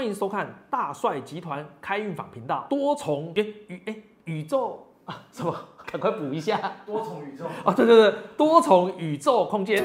欢迎收看大帅集团开运坊频道多重诶宇诶宇宙啊什么？赶快补一下多重宇宙。啊，对对对，多重宇宙空间。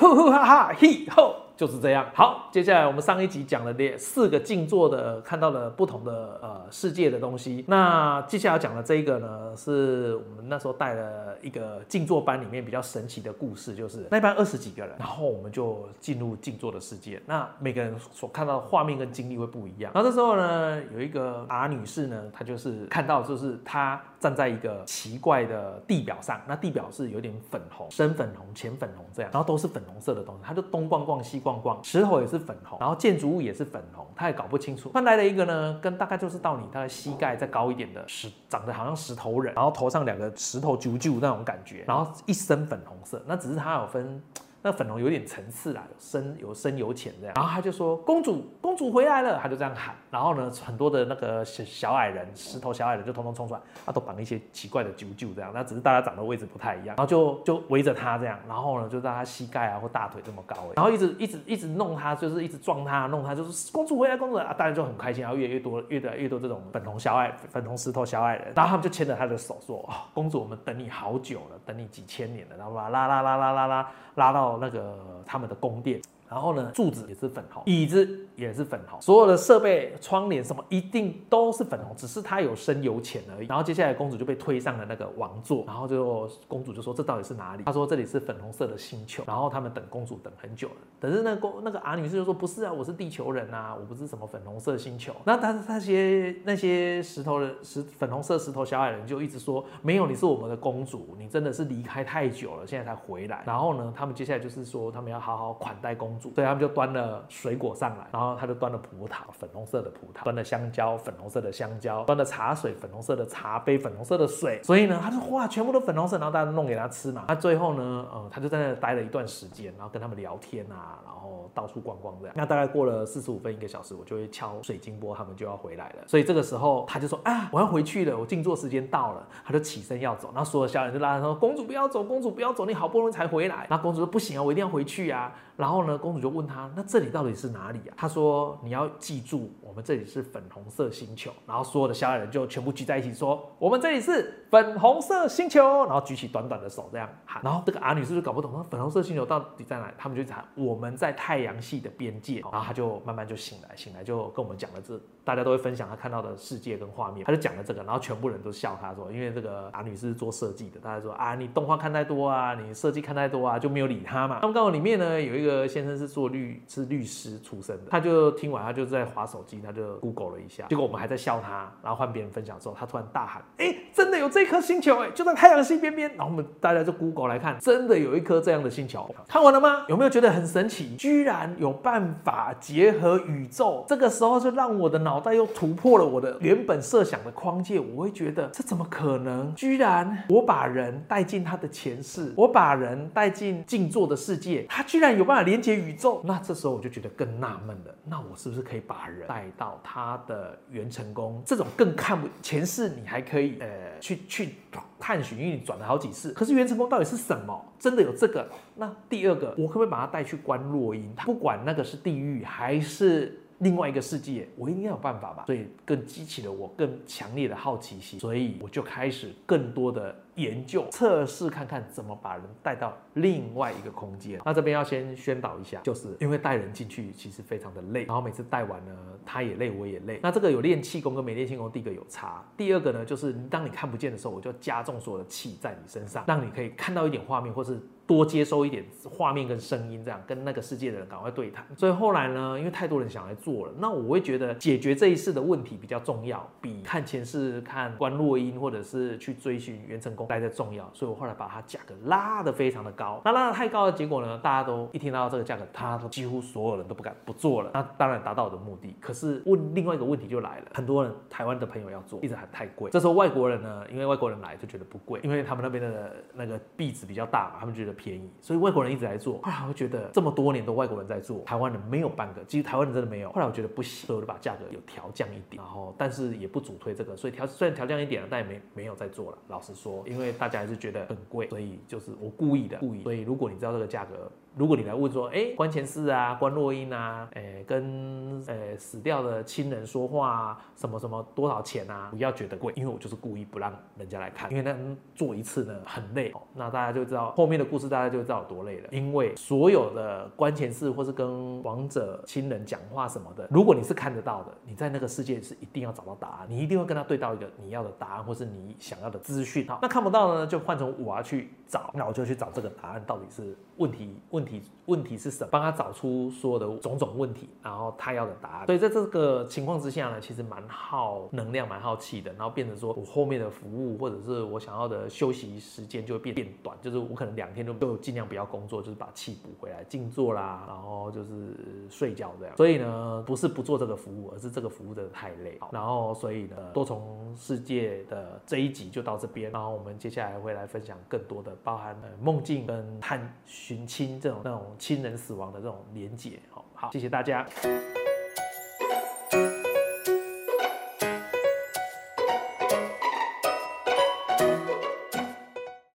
呼呼哈哈嘿吼，就是这样。好，接下来我们上一集讲了列四个静坐的，看到了不同的呃世界的东西。那接下来讲的这一个呢，是我们那时候带了一个静坐班里面比较神奇的故事，就是那班二十几个人，然后我们就进入静坐的世界。那每个人所看到的画面跟经历会不一样。然后这时候呢，有一个 R 女士呢，她就是看到就是她站在一个奇怪的地表上，那地表是有点粉红、深粉红、浅粉红这样，然后都是粉红色的东西，她就东逛逛西逛逛，石头也是粉红，然后建筑物也是粉红，他也搞不清楚。换来了一个呢，跟大概就是到你大概膝盖再高一点的石，长得好像石头人，然后头上两个石头啾啾那种感觉，然后一身粉红色，那只是它有分。那粉红有点层次啦，有深有深有浅这样。然后他就说：“公主，公主回来了！”他就这样喊。然后呢，很多的那个小小矮人，石头小矮人就通通冲出来，他都绑一些奇怪的啾啾这样。那只是大家长的位置不太一样，然后就就围着他这样。然后呢，就让他膝盖啊或大腿这么高，然后一直一直一直弄他，就是一直撞他，弄他，就是公主回来，公主啊！大家就很开心，然后越来越多，越来越多这种粉红小矮粉红石头小矮人。然后他们就牵着他的手说：“哦，公主，我们等你好久了，等你几千年了。”然后把拉拉拉拉拉拉拉到那个他们的宫殿。然后呢，柱子也是粉红，椅子也是粉红，所有的设备、窗帘什么一定都是粉红，只是它有深有浅而已。然后接下来公主就被推上了那个王座，然后就公主就说：“这到底是哪里？”她说：“这里是粉红色的星球。”然后他们等公主等很久了，可是那公那个阿女士就说：“不是啊，我是地球人啊，我不是什么粉红色星球。”那他那些那些石头的石粉红色石头小矮人就一直说：“没有，你是我们的公主，你真的是离开太久了，现在才回来。”然后呢，他们接下来就是说他们要好好款待公主，所以他们就端了水果上来，然后他就端了葡萄，粉红色的葡萄，端了香蕉，粉红色的香蕉，端了茶水，粉红色的茶杯，粉红色的水。所以呢，他就哇，全部都粉红色，然后大家弄给他吃嘛。他最后呢，嗯，他就在那待了一段时间，然后跟他们聊天啊，然后到处逛逛这样。那大概过了四十五分一个小时，我就会敲水晶波，他们就要回来了。所以这个时候他就说啊，我要回去了，我静坐时间到了。他就起身要走，然后所有小人就拉他说，公主不要走，公主不要走，你好不容易才回来。然后公主说不行啊，我一定要回去啊。然后呢，公主就问他，那这里到底是哪里啊？他说你要记住，我们这里是粉红色星球。然后所有的小矮人就全部聚在一起说，我们这里是粉红色星球。然后举起短短的手这样喊。然后这个阿女是不是搞不懂，说粉红色星球到底在哪？他们就喊我们在太阳系的边界。然后他就慢慢就醒来，醒来就跟我们讲了这，大家都会分享他看到的世界跟画面。他就讲了这个，然后全部人都笑他说，因为这个阿女是做设计的，大家说啊，你动画看太多啊，你设计看太多啊，就没有理他嘛。他们刚好里面呢有一个先生是做律是律师出身的，他就听完他就在划手机，他就 Google 了一下，结果我们还在笑他，然后换别人分享之后，他突然大喊，哎，真的有这颗星球哎，就在太阳系边边。然后我们大家就 Google 来看，真的有一颗这样的星球。看完了吗？有没有觉得很神奇？居然有办法结合宇宙，这个时候就让我的脑袋又突破了我的原本设想的框架。我会觉得这怎么可能？居然我把人带进他的前世，我把人带进静坐的世界，他居然有办法连接宇宙。那这时候我就觉得更纳闷了。那我是不是可以把人带到他的元成功？这种更看不前世，你还可以呃去去探寻，因为你转了好几次。可是元成功到底是什么？真的有这个？那第二个，我可不可以把他带去观落音？不管那个是地狱还是另外一个世界，我应该有办法吧？所以更激起了我更强烈的好奇心，所以我就开始更多的研究测试，看看怎么把人带到另外一个空间。那这边要先宣导一下，就是因为带人进去其实非常的累，然后每次带完呢，他也累，我也累。那这个有练气功跟没练气功，第一个有差，第二个呢，就是当你看不见的时候，我就加重所有的气在你身上，让你可以看到一点画面，或是多接收一点画面跟声音，这样跟那个世界的人赶快对谈。所以后来呢，因为太多人想来做了，那我会觉得解决这一世的问题比较重要，比看前世、看观落音或者是去追寻元成功来的重要。所以我后来把它价格拉得非常的高。那拉得太高的结果呢，大家都一听到这个价格，他都几乎所有人都不敢不做了。那当然达到我的目的。可是问另外一个问题就来了，很多人台湾的朋友要做，一直喊太贵。这时候外国人呢，因为外国人来就觉得不贵，因为他们那边的那个币值比较大嘛，他们觉得便宜，所以外国人一直在做。后来我觉得这么多年都外国人在做，台湾人没有半个，其实台湾人真的没有。后来我觉得不行，所以我就把价格有调降一点，然后但是也不主推这个，所以调虽然调降一点了，但也没没有在做了。老实说，因为大家还是觉得很贵，所以就是我故意的，故意。所以如果你知道这个价格。如果你来问说，哎，关前事啊，关落音啊，哎，跟呃死掉的亲人说话啊，什么什么多少钱啊？不要觉得贵，因为我就是故意不让人家来看，因为那做一次呢很累。那大家就知道后面的故事，大家就知道有多累了。因为所有的关前事或是跟亡者亲人讲话什么的，如果你是看得到的，你在那个世界是一定要找到答案，你一定会跟他对到一个你要的答案，或是你想要的资讯。好，那看不到呢，就换成我要去找，那我就去找这个答案到底是问题问。题问题是什么？帮他找出所有的种种问题，然后他要的答案。所以在这个情况之下呢，其实蛮耗能量、蛮耗气的。然后变成说我后面的服务或者是我想要的休息时间就会变变短，就是我可能两天都就尽量不要工作，就是把气补回来，静坐啦，然后就是睡觉这样。所以呢，不是不做这个服务，而是这个服务真的太累。然后所以呢，多重世界的这一集就到这边。然后我们接下来会来分享更多的，包含呃梦境跟探寻亲这那种亲人死亡的这种连结，好，好，谢谢大家。